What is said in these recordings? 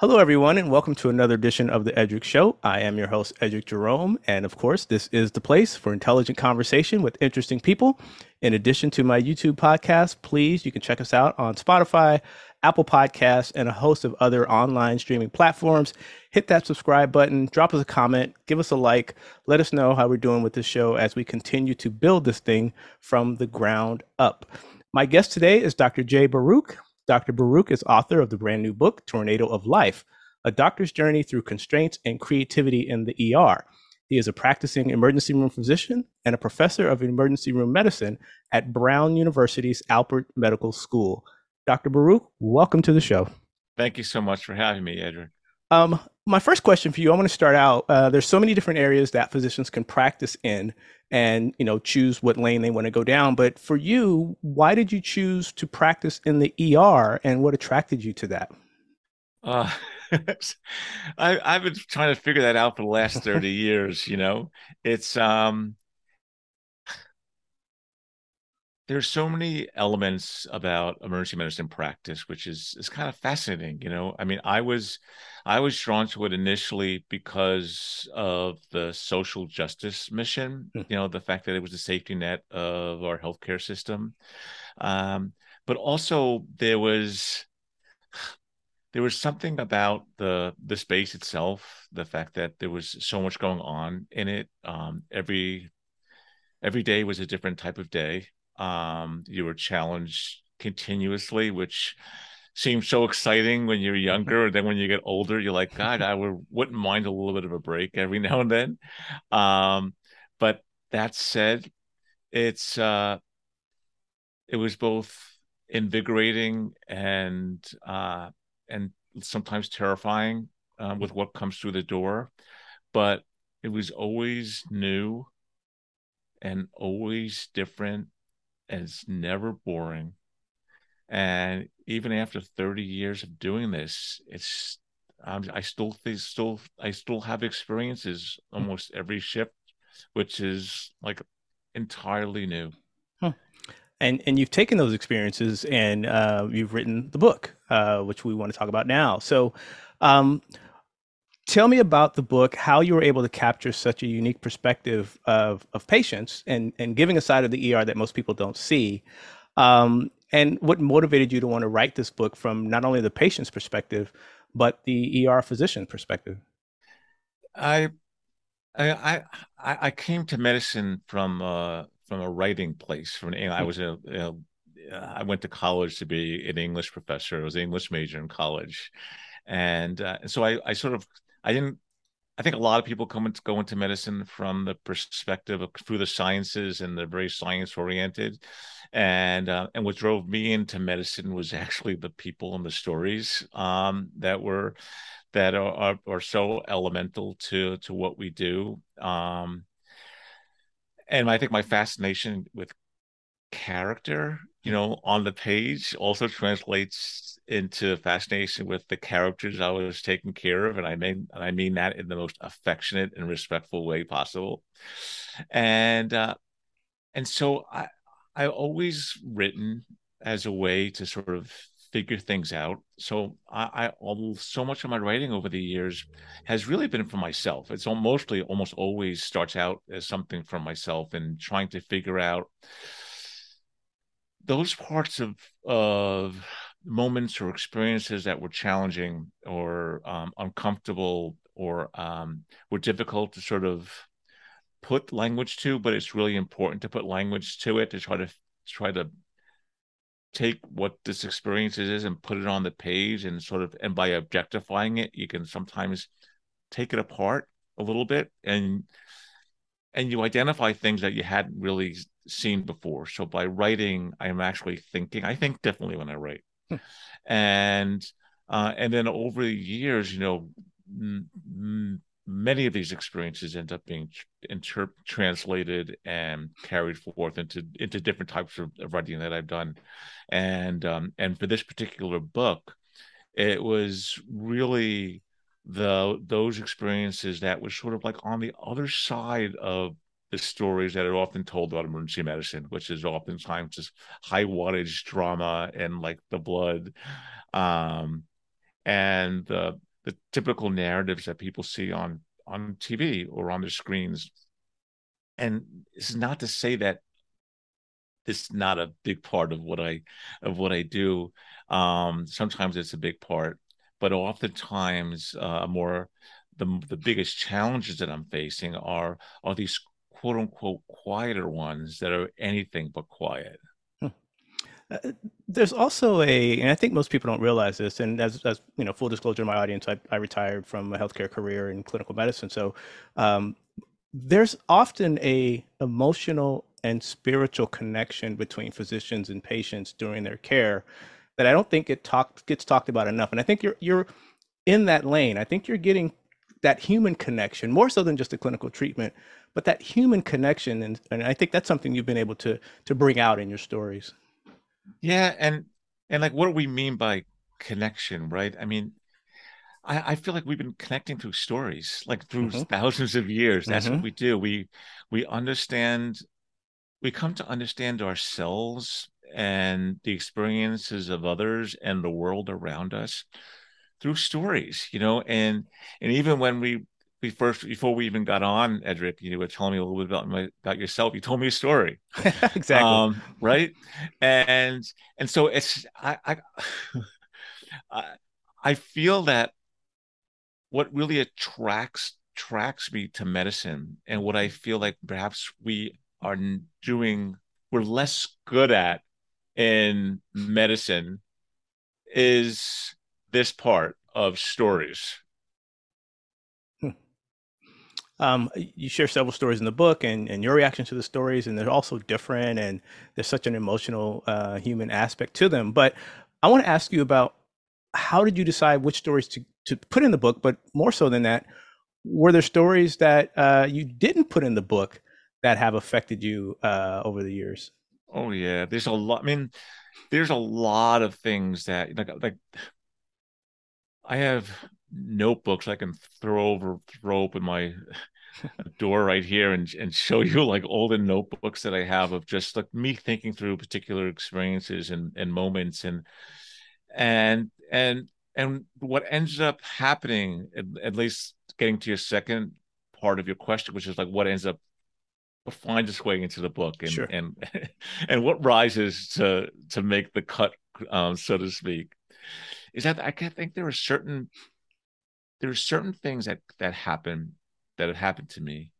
Hello, everyone, and welcome to another edition of the Eddrick Show. I am your host, Eddrick Jerome, and of course, this is the place for intelligent conversation with interesting people. In addition to my YouTube podcast, please, you can check us out on Spotify, Apple Podcasts, and a host of other online streaming platforms. Hit that subscribe button, drop us a comment, give us a like, let us know how we're doing with this show as we continue to build this thing from the ground up. My guest today is Dr. Jay Baruch. Dr. Baruch is author of the brand new book, Tornado of Life A Doctor's Journey Through Constraints and Creativity in the ER. He is a practicing emergency room physician and a professor of emergency room medicine at Brown University's Alpert Medical School. Dr. Baruch, welcome to the show. Thank you so much for having me, Eddrick. Um, my first question for you, I want to start out. Uh, there's so many different areas that physicians can practice in, and you know, choose what lane they want to go down. But for you, why did you choose to practice in the ER, and what attracted you to that? Uh, I, I've been trying to figure that out for the last 30 years. You know, it's um, there's so many elements about emergency medicine practice which is is kind of fascinating you know? I mean i was i was drawn to it initially because of the social justice mission mm. you know the fact that it was a safety net of our healthcare system. Um, but also there was there was something about the the space itself the fact that there was so much going on in it. Um, every every day was a different type of day um, you were challenged continuously, which seems so exciting when you're younger. And then when you get older, you're like, God, I would, wouldn't mind a little bit of a break every now and then. Um, but that said, it's uh, it was both invigorating and uh, and sometimes terrifying um, with what comes through the door, but it was always new and always different and it's never boring. And even after 30 years of doing this, it's I still think still I still have experiences almost every shift, which is like entirely new. And and you've taken those experiences and uh, you've written the book, uh, which we want to talk about now. So, um, tell me about the book how you were able to capture such a unique perspective of, of patients and, and giving a side of the er that most people don't see. Um, and what motivated you to want to write this book from not only the patient's perspective but the er physician perspective? I i i, I came to medicine from uh, from a writing place from i. Was a, a I went to college to be an English professor. I was an English major in college, and uh, so I, I sort of I didn't. I think a lot of people come into go into medicine from the perspective of through the sciences and they're very science oriented, and uh, and what drove me into medicine was actually the people and the stories um, that were that are, are, are so elemental to to what we do. Um, and I think my fascination with character, you know, on the page also translates into fascination with the characters I was taking care of, and I mean and I mean that in the most affectionate and respectful way possible. And uh, and so I I always written as a way to sort of figure things out. So I, I all, so much of my writing over the years has really been for myself. It's mostly almost always starts out as something for myself and trying to figure out those parts of of moments or experiences that were challenging or um, uncomfortable or um, were difficult to sort of put language to, but it's really important to put language to it to try to try to take what this experience is and put it on the page and sort of and by objectifying it, you can sometimes take it apart a little bit and and you identify things that you hadn't really seen before. So by writing, I'm actually thinking. I think differently when I write and uh, and then over the years, you know, m- m- many of these experiences end up being inter- translated and carried forth into into different types of, of writing that I've done, and um, and for this particular book, it was really the those experiences that was sort of like on the other side of the stories that are often told about emergency medicine, which is oftentimes just high wattage drama and like the blood, um, and the the typical narratives that people see on on TV or on their screens. And it's not to say that it's not a big part of what I of what I do. Um, sometimes it's a big part, but oftentimes uh, more the the biggest challenges that I'm facing are are these quote unquote quieter ones that are anything but quiet. Hmm. Uh, there's also a, and I think most people don't realize this. And as, as you know, full disclosure to my audience, I, I retired from a healthcare career in clinical medicine. So um, there's often a emotional and spiritual connection between physicians and patients during their care that I don't think it talk, gets talked about enough. And I think you're you're in that lane. I think you're getting that human connection more so than just a clinical treatment, but that human connection, and, and I think that's something you've been able to to bring out in your stories. Yeah, and and like what do we mean by connection, right? I mean, I, I feel like we've been connecting through stories, like through mm-hmm. thousands of years. That's mm-hmm. what we do. We we understand we come to understand ourselves and the experiences of others and the world around us through stories, you know, and and even when we we first before we even got on Eddrick, you were telling me a little bit about my, about yourself. You told me a story, exactly, um, right? And and so it's I I I feel that what really attracts attracts me to medicine and what I feel like perhaps we are doing we're less good at in medicine is this part of stories hmm. um, you share several stories in the book and, and your reaction to the stories and they're also different and there's such an emotional uh, human aspect to them but i want to ask you about how did you decide which stories to, to put in the book but more so than that were there stories that uh, you didn't put in the book that have affected you uh, over the years? Oh yeah, there's a lot. I mean, there's a lot of things that like like I have notebooks I can throw over throw open my door right here and and show you like older notebooks that I have of just like me thinking through particular experiences and and moments and and and and what ends up happening at, at least getting to your second part of your question which is like what ends up finds its way into the book and sure. and and what rises to to make the cut um, so to speak is that i think there are certain there are certain things that that happen that have happened to me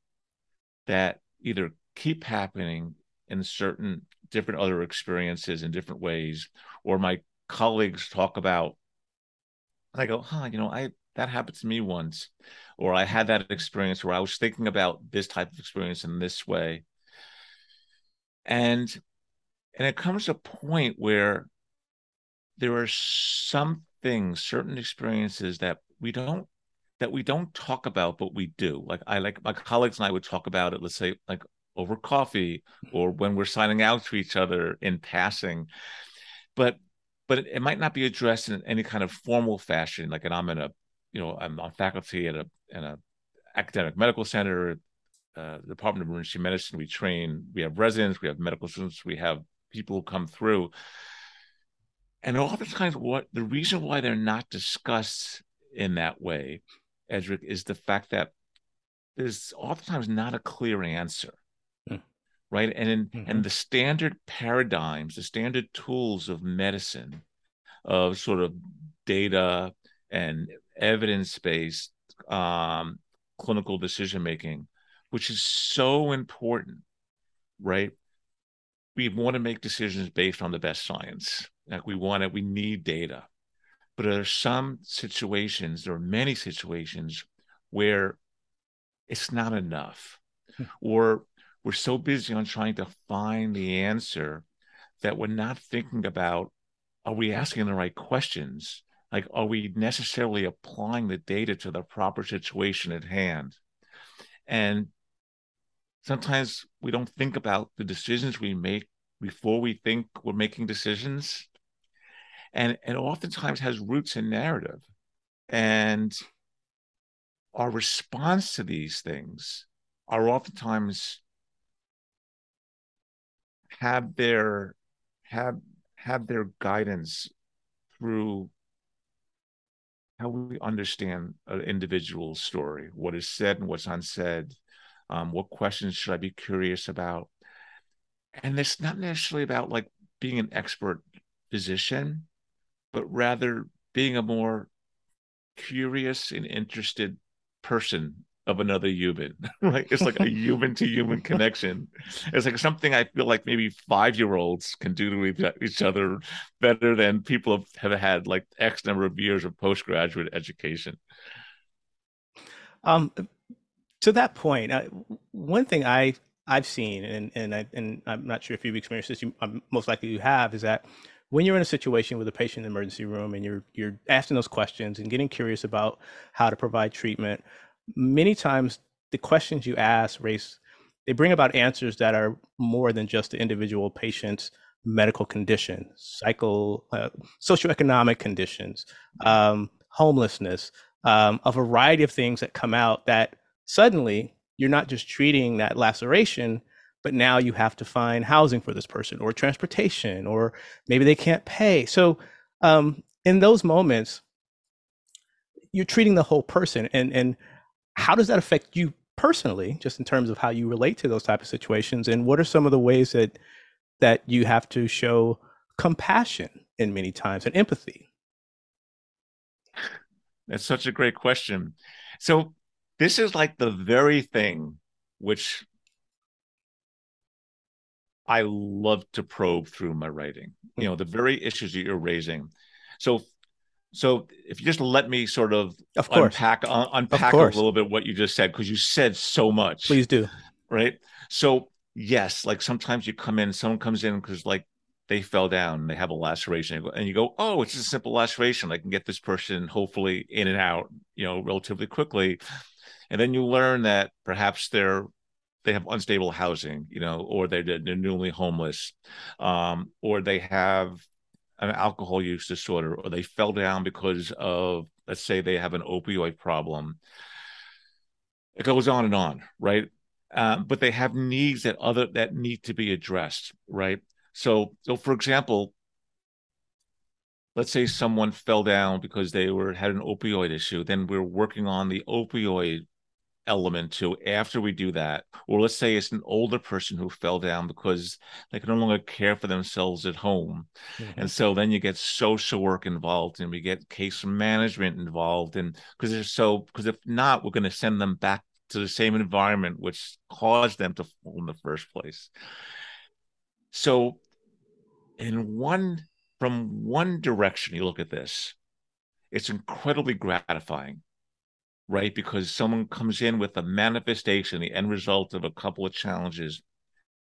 that either keep happening in certain different other experiences in different ways or my colleagues talk about and i go huh you know i that happened to me once or i had that experience where i was thinking about this type of experience in this way. And and it comes to a point where there are some things certain experiences that we don't that we don't talk about but we do. Like i like my colleagues and i would talk about it let's say like over coffee or when we're signing out to each other in passing. But but it, it might not be addressed in any kind of formal fashion like and i'm in a you know, I'm on faculty at a at a academic medical center, uh, the Department of Emergency Medicine. We train, we have residents, we have medical students, we have people who come through. And oftentimes, what the reason why they're not discussed in that way, Eddrick, is the fact that there's oftentimes not a clear answer. Mm. Right. And in, mm-hmm. and the standard paradigms, the standard tools of medicine, of sort of data and evidence based um, clinical decision making, which is so important, right? We want to make decisions based on the best science. Like we want it, we need data. But there are some situations, there are many situations where it's not enough, hmm. or we're so busy on trying to find the answer that we're not thinking about are we asking the right questions? Like are we necessarily applying the data to the proper situation at hand? And sometimes we don't think about the decisions we make before we think we're making decisions. And it oftentimes has roots in narrative. And our response to these things are oftentimes have their have have their guidance through how we understand an individual's story, what is said and what's unsaid, um, what questions should I be curious about, and it's not necessarily about like being an expert physician, but rather being a more curious and interested person of another human. Right it's like a human to human connection. It's like something i feel like maybe five year olds can do to each other better than people have, have had like x number of years of postgraduate education. Um to that point uh, one thing i i've seen and and i and i'm not sure if you've experienced this you um, most likely you have is that when you're in a situation with a patient in the emergency room and you're you're asking those questions and getting curious about how to provide treatment many times the questions you ask race they bring about answers that are more than just the individual patient's medical condition, psycho, uh, socioeconomic conditions, um, homelessness, um, a variety of things that come out that suddenly you're not just treating that laceration, but now you have to find housing for this person or transportation, or maybe they can't pay. So um, in those moments, you're treating the whole person, and and how does that affect you personally just in terms of how you relate to those type of situations? And what are some of the ways that that you have to show compassion in many times and empathy? That's such a great question. So this is like the very thing which i love to probe through my writing you mm-hmm. know the very issues that you're raising. So so if you just let me sort of, of course. unpack uh, unpack a little bit what you just said because you said so much. Please do. Right. So yes, like sometimes you come in, someone comes in because like they fell down and they have a laceration and you go, oh, it's just a simple laceration. I can get this person hopefully in and out, you know, relatively quickly. And then you learn that perhaps they're they have unstable housing, you know, or they're, they're newly homeless, um, or they have an alcohol use disorder or they fell down because of let's say they have an opioid problem. It goes on and on right? Um, but they have needs that other that need to be addressed right? So so for example let's say someone fell down because they were had an opioid issue then we're working on the opioid element to after we do that or let's say it's an older person who fell down because they can no longer care for themselves at home. Mm-hmm. and so then you get social work involved and we get case management involved and because they're so because if not we're going to send them back to the same environment which caused them to fall in the first place. So in one from one direction you look at this it's incredibly gratifying right? Because someone comes in with a manifestation, the end result of a couple of challenges,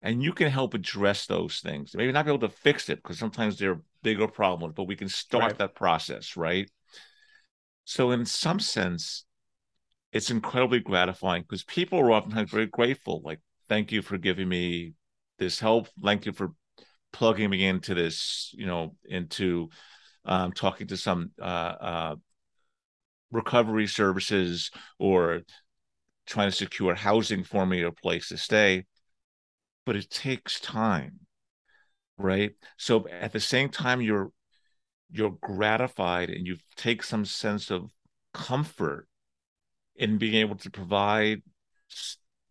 and you can help address those things. Maybe not be able to fix it because sometimes they're bigger problems, but we can start right. that process, right? So, in some sense, it's incredibly gratifying because people are oftentimes very grateful. Like, thank you for giving me this help. Thank you for plugging me into this, you know, into um, talking to some uh, uh, recovery services or trying to secure housing for me or a place to stay but it takes time right? So at the same time you're you're gratified and you take some sense of comfort in being able to provide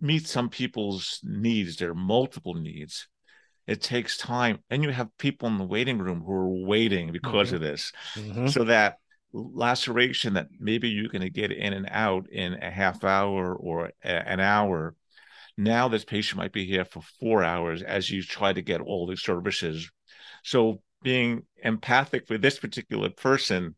meet some people's needs. Their multiple needs. It takes time. And you have people in the waiting room who are waiting because mm-hmm. of this. Mm-hmm. so that laceration that maybe you're going to get in and out in a half hour or a, an hour. Now this patient might be here for four hours as you try to get all the services. So being empathic for this particular person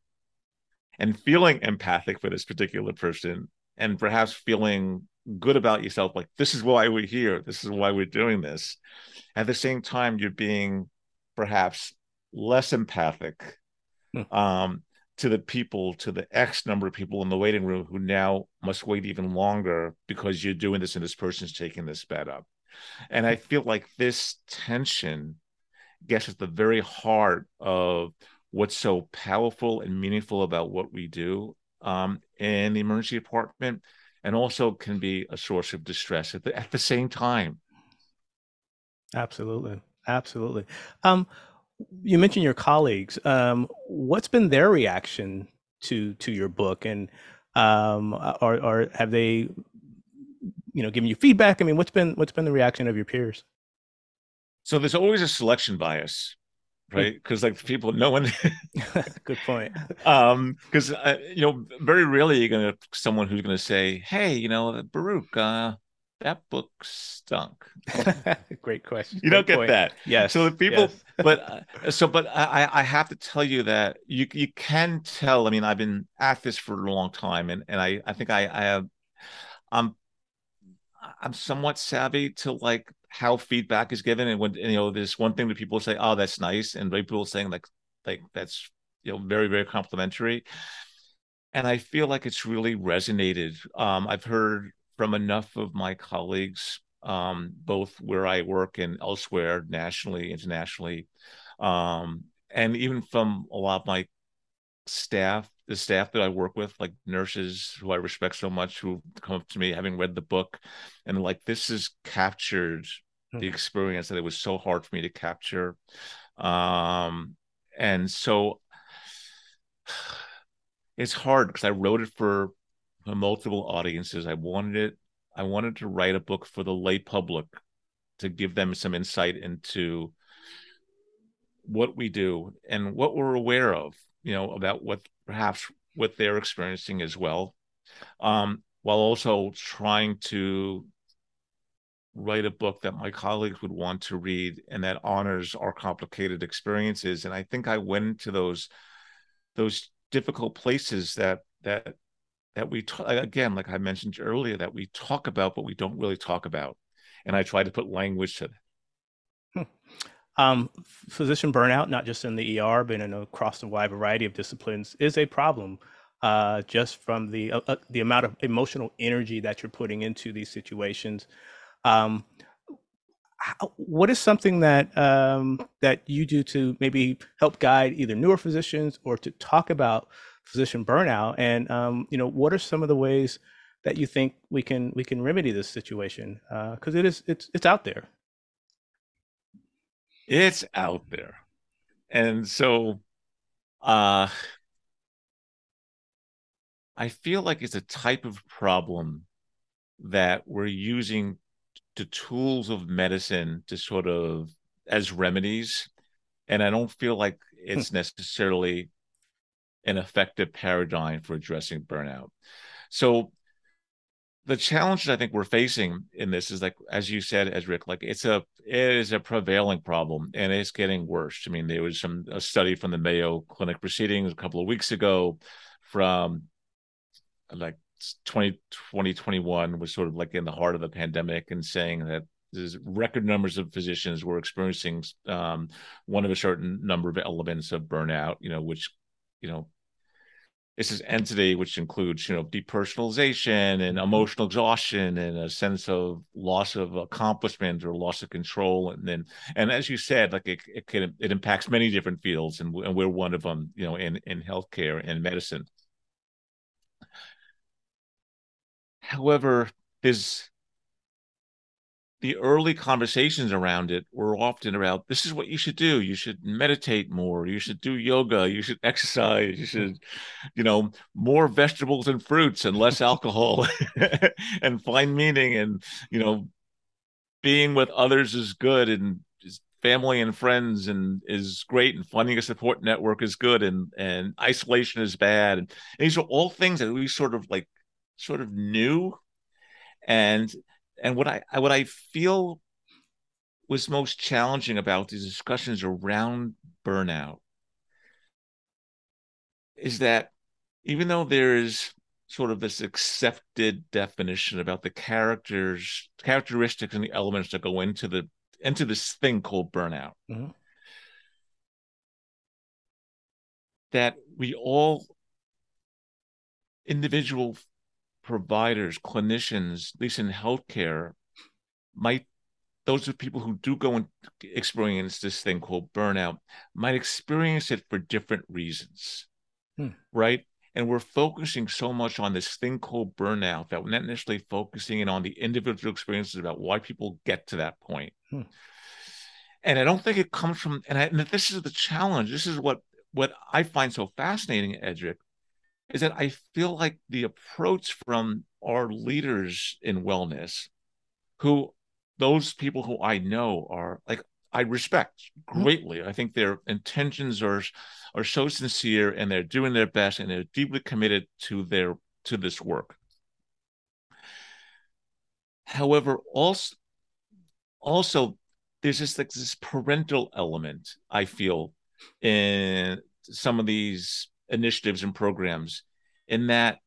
and feeling empathic for this particular person and perhaps feeling good about yourself like this is why we're here. This is why we're doing this. At the same time you're being perhaps less empathic hmm. um, to the people, to the X number of people in the waiting room who now must wait even longer because you're doing this and this person's taking this bed up. And I feel like this tension gets at the very heart of what's so powerful and meaningful about what we do um, in the emergency department, and also can be a source of distress at the, at the same time. Absolutely. Absolutely. Um, you mentioned your colleagues. Um, what's been their reaction to to your book, and um, or or have they, you know, given you feedback? I mean, what's been what's been the reaction of your peers? So there's always a selection bias, right? Because like people, no one. Good point. um, because uh, you know, very rarely you're gonna someone who's gonna say, "Hey, you know, Baruch, uh, that book stunk." Great question. You Great don't get point. that. Yes. So the people, yes. but uh, so, but I, I have to tell you that you you can tell. I mean, I've been at this for a long time, and and I I think I I have, I'm I'm somewhat savvy to like how feedback is given, and when you know, there's one thing that people say, "Oh, that's nice," and people saying like like that's you know very very complimentary, and I feel like it's really resonated. Um, I've heard from enough of my colleagues um, both where I work and elsewhere, nationally, internationally, um, and even from a lot of my staff, the staff that I work with, like nurses who I respect so much, who come up to me having read the book, and like this has captured the experience that it was so hard for me to capture, um, and so it's hard because I wrote it for multiple audiences. I wanted it I wanted to write a book for the lay public to give them some insight into what we do and what we're aware of, you know, about what perhaps what they're experiencing as well, um, while also trying to write a book that my colleagues would want to read and that honors our complicated experiences. And I think I went into those those difficult places that that that we talk, again, like I mentioned earlier, that we talk about, but we don't really talk about. And I try to put language to that. Hmm. Um, physician burnout, not just in the ER, but in across a wide variety of disciplines, is a problem. Uh, just from the uh, uh, the amount of emotional energy that you're putting into these situations. Um, how, what is something that um, that you do to maybe help guide either newer physicians or to talk about physician burnout and um, you know what are some of the ways that you think we can we can remedy this situation? Because uh, it is it's it's out there. It's out there. And so uh i feel like it's a type of problem that we're using the tools of medicine to sort of as remedies and i don't feel like it's hmm. necessarily an effective paradigm for addressing burnout. So the challenge I think we're facing in this is like, as you said, as Rick, like it's a it is a prevailing problem and it's getting worse. I mean, there was some a study from the Mayo Clinic proceedings a couple of weeks ago from like 20, 2021 was sort of like in the heart of the pandemic and saying that there's record numbers of physicians were experiencing um, one of a certain number of elements of burnout, you know, which you know it's this entity which includes you know depersonalization and mm-hmm. emotional exhaustion and a sense of loss of accomplishment or loss of control and then and as you said like it it, can, it impacts many different fields and, and we're one of them you know in in healthcare and medicine however there's the early conversations around it were often about this is what you should do. You should meditate more. You should do yoga. You should exercise. You should you know more vegetables and fruits and less alcohol and find meaning and you know being with others is good and family and friends and is great and finding a support network is good and and isolation is bad. And these are all things that we sort of like sort of knew. And and what I what I feel was most challenging about these discussions around burnout is that even though there is sort of this accepted definition about the characters characteristics and the elements that go into the into this thing called burnout mm-hmm. that we all individual providers, clinicians, at least in healthcare, might those are people who do go and experience this thing called burnout might experience it for different reasons, hmm. right? And we're focusing so much on this thing called burnout that we're not necessarily focusing in on the individual experiences about why people get to that point. Hmm. And I don't think it comes from, and, I, and this is the challenge. This is what what I find so fascinating, Eddrick, is that I feel like the approach from our leaders in wellness, who those people who I know are like I respect mm-hmm. greatly. I think their intentions are are so sincere and they're doing their best and they're deeply committed to their to this work. However, also also there's just like this parental element I feel in some of these initiatives and programs in that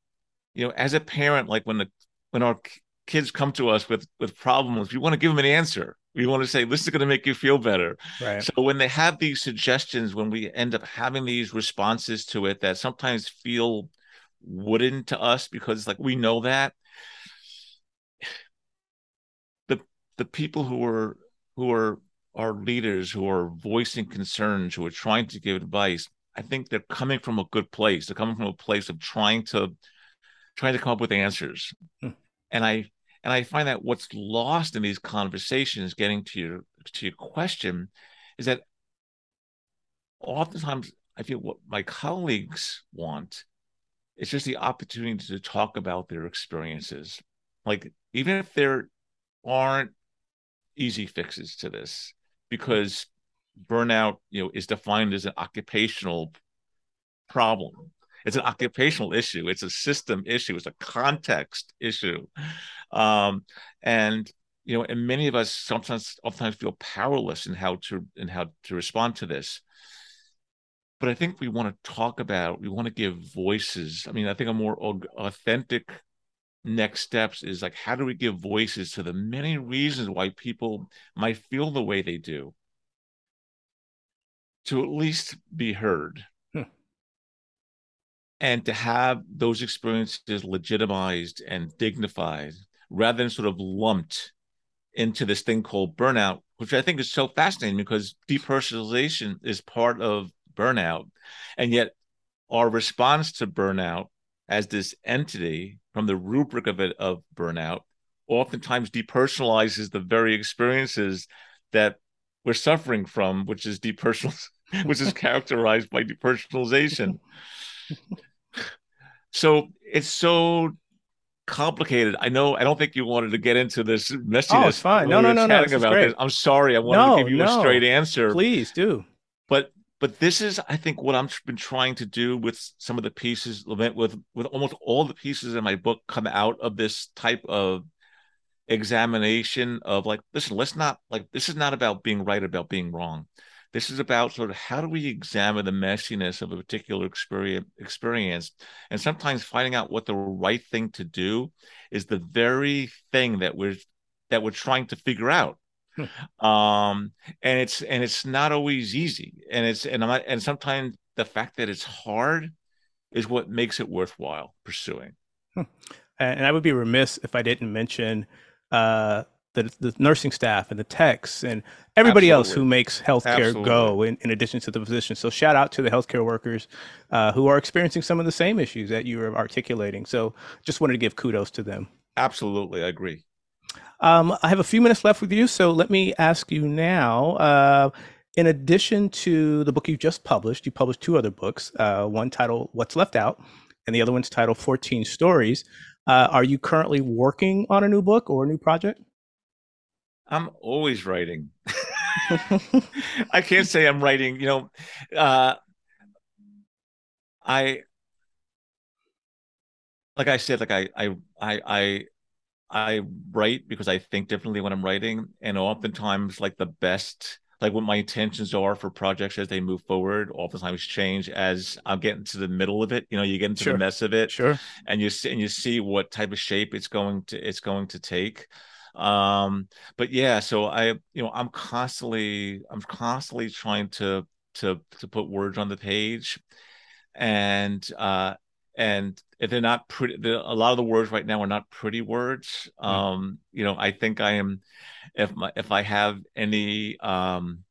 you know as a parent like when the when our kids come to us with with problems we want to give them an answer we want to say this is going to make you feel better right. so when they have these suggestions when we end up having these responses to it that sometimes feel wooden to us because like we know that the the people who are who are our leaders who are voicing concerns who are trying to give advice I think they're coming from a good place. They're coming from a place of trying to trying to come up with answers. Hmm. And I and I find that what's lost in these conversations, getting to your to your question, is that oftentimes I feel what my colleagues want is just the opportunity to talk about their experiences. Like even if there aren't easy fixes to this, because burnout, you know, is defined as an occupational problem. It's an occupational issue. It's a system issue. It's a context issue, um, and you know, and many of us sometimes, oftentimes feel powerless in how to in how to respond to this. But I think we want to talk about. We want to give voices. I mean, I think a more authentic next steps is like how do we give voices to the many reasons why people might feel the way they do to at least be heard hmm. and to have those experiences legitimized and dignified rather than sort of lumped into this thing called burnout, which I think is so fascinating because depersonalization is part of burnout. And yet, our response to burnout as this entity from the rubric of it of burnout oftentimes depersonalizes the very experiences that we're suffering from, which is depersonal which is characterized by depersonalization. so it's so complicated. I know. I don't think you wanted to get into this messiness. Oh, it's fine. No, no, no, no. About great. this. I'm sorry. I wanted no, to give you no. a straight answer. Please do. But but this is, I think, what I've been trying to do with some of the pieces, with with almost all the pieces in my book come out of this type of examination of like, listen, let's not like this is not about being right, about being wrong. This is about sort of how do we examine the messiness of a particular experience, experience, and sometimes finding out what the right thing to do is the very thing that we're that we're trying to figure out. Hmm. um, and it's and it's not always easy, and it's and I'm not, and sometimes the fact that it's hard is what makes it worthwhile pursuing. Hmm. And I would be remiss if I didn't mention uh, the, the nursing staff and the techs and everybody Absolutely. else who makes healthcare Absolutely. go in, in addition to the physicians. So shout out to the healthcare workers uh, who are experiencing some of the same issues that you are articulating. So just wanted to give kudos to them. Absolutely. I agree. Um, I have a few minutes left with you. So let me ask you now, uh, in addition to the book you just published, you published two other books, uh, one titled What's Left Out and the other one's titled 14 Stories. Uh, are you currently working on a new book or a new project? I'm always writing. I can't say I'm writing, you know, uh, I like I said, like I I I I I write because I think differently when I'm writing, and oftentimes like the best like what my intentions are for projects as they move forward oftentimes change as i'm getting to the middle of it you know you get into sure. the mess of it sure and you see and you see what type of shape it's going to it's going to take um but yeah so i you know i'm constantly i'm constantly trying to to to put words on the page and uh and if they're not pretty a lot of the words right now are not pretty words. Mm. um you know i think i am if my if i have any um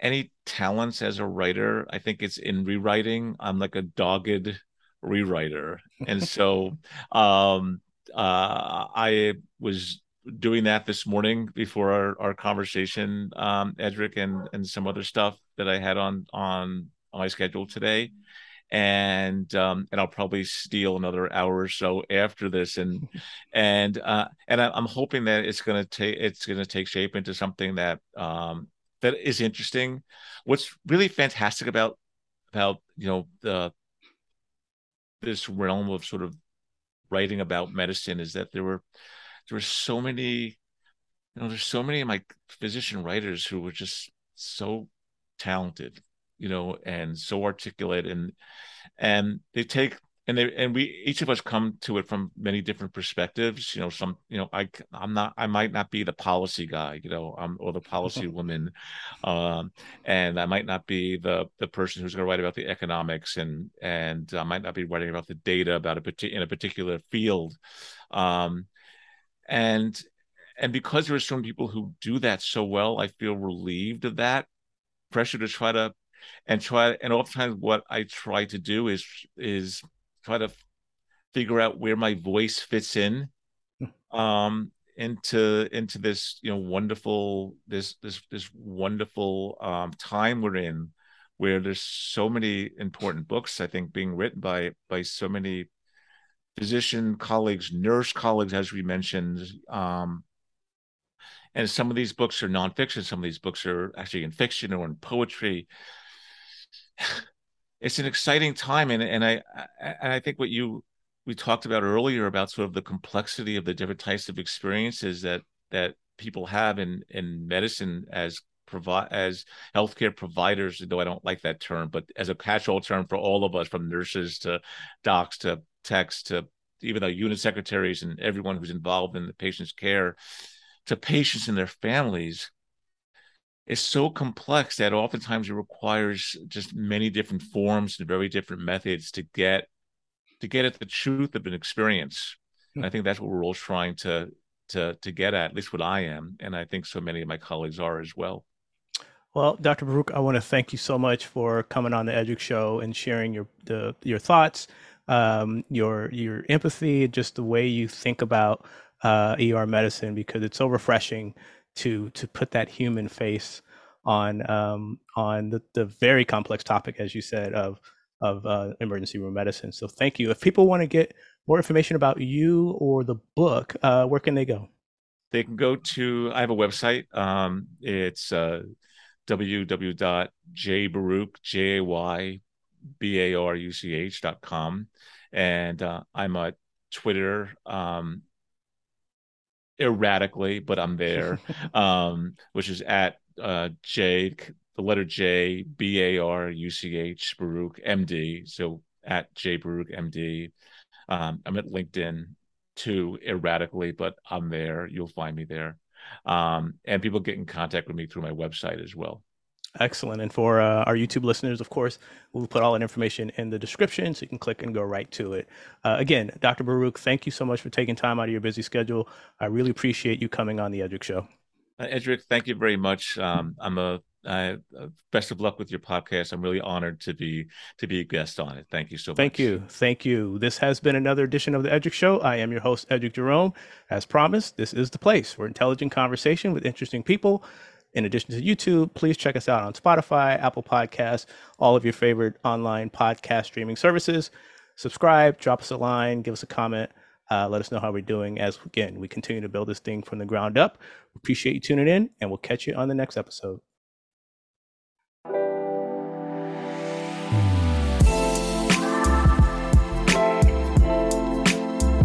any talents as a writer i think it's in rewriting. I'm like a dogged rewriter. And so um uh, I was doing that this morning before our, our conversation, um, Eddrick, and and some other stuff that I had on on, on my schedule today, and um, and I'll probably steal another hour or so after this, and and uh, and I'm hoping that it's gonna take it's gonna take shape into something that um, that is interesting. What's really fantastic about about you know the this realm of sort of writing about medicine is that there were there were so many you know there's so many of my physician writers who were just so talented you know and so articulate and and they take and they and we each of us come to it from many different perspectives you know some you know i i'm not i might not be the policy guy you know um, or the policy woman um and i might not be the the person who's going to write about the economics and and i might not be writing about the data about a particular in a particular field um and and because there are so many people who do that so well i feel relieved of that pressure to try to and try and oftentimes what i try to do is is try to figure out where my voice fits in hmm. um into into this you know wonderful this this this wonderful um time we're in where there's so many important books i think being written by by so many physician colleagues nurse colleagues as we mentioned um and some of these books are nonfiction some of these books are actually in fiction or in poetry it's an exciting time, and and I and I think what you we talked about earlier about sort of the complexity of the different types of experiences that that people have in in medicine as provide as healthcare providers though i don't like that term but as a catch-all term for all of us from nurses to docs to techs to even the unit secretaries and everyone who's involved in the patient's care to patients and their families is so complex that oftentimes it requires just many different forms and very different methods to get to get at the truth of an experience. And I think that's what we're all trying to to to get at, at least what I am, and I think so many of my colleagues are as well. Well, Dr. Baruch, I want to thank you so much for coming on the Eddrick Show and sharing your the, your thoughts, um, your your empathy, just the way you think about uh, ER medicine, because it's so refreshing to to put that human face on um, on the, the very complex topic, as you said, of of uh, emergency room medicine. So thank you. If people want to get more information about you or the book, uh, where can they go? They can go to. I have a website. Um, it's uh, www.jaybaruch j a y b a r u c h dot com, and uh, I'm a Twitter um, erratically, but I'm there, um, which is at uh, J, the letter J, B A R U C H, Baruch, MD. So at J Baruch, MD. Um, I'm at LinkedIn too, erratically, but I'm there. You'll find me there. Um, and people get in contact with me through my website as well. Excellent. And for uh, our YouTube listeners, of course, we'll put all that information in the description so you can click and go right to it. Uh, again, Dr. Baruch, thank you so much for taking time out of your busy schedule. I really appreciate you coming on the Eddrick Show. Uh, Eddrick, thank you very much. Um, I'm a uh, best of luck with your podcast. I'm really honored to be to be a guest on it. Thank you so Thank much. Thank you. Thank you. This has been another edition of the Eddrick Show. I am your host, Eddrick Jerome. As promised, this is the place for intelligent conversation with interesting people in addition to YouTube, please check us out on Spotify, Apple Podcasts, all of your favorite online podcast streaming services. Subscribe, drop us a line, give us a comment. Uh, let us know how we're doing as, again, we continue to build this thing from the ground up. Appreciate you tuning in, and we'll catch you on the next episode.